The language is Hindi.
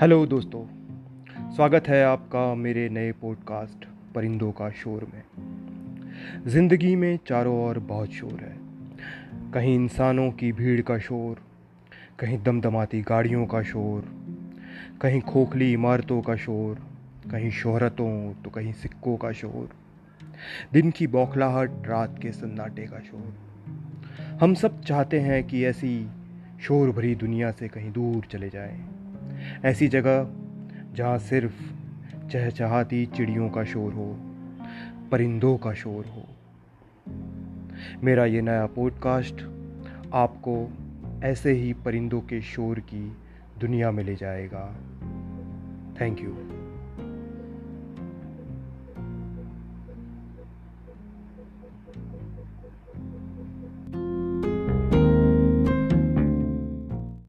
हेलो दोस्तों, स्वागत है आपका मेरे नए पॉडकास्ट परिंदों का शोर में। ज़िंदगी में चारों ओर बहुत शोर है। कहीं इंसानों की भीड़ का शोर, कहीं दमदमाती गाड़ियों का शोर, कहीं खोखली इमारतों का शोर, कहीं शोहरतों तो कहीं सिक्कों का शोर, दिन की बौखलाहट, रात के सन्नाटे का शोर। हम सब चाहते हैं कि ऐसी शोर भरी दुनिया से कहीं दूर चले जाएँ। ऐसी जगह जहाँ सिर्फ़ चहचहाती चिड़ियों का शोर हो, परिंदों का शोर हो। मेरा ये नया पॉडकास्ट आपको ऐसे ही परिंदों के शोर की दुनिया में ले जाएगा। Thank you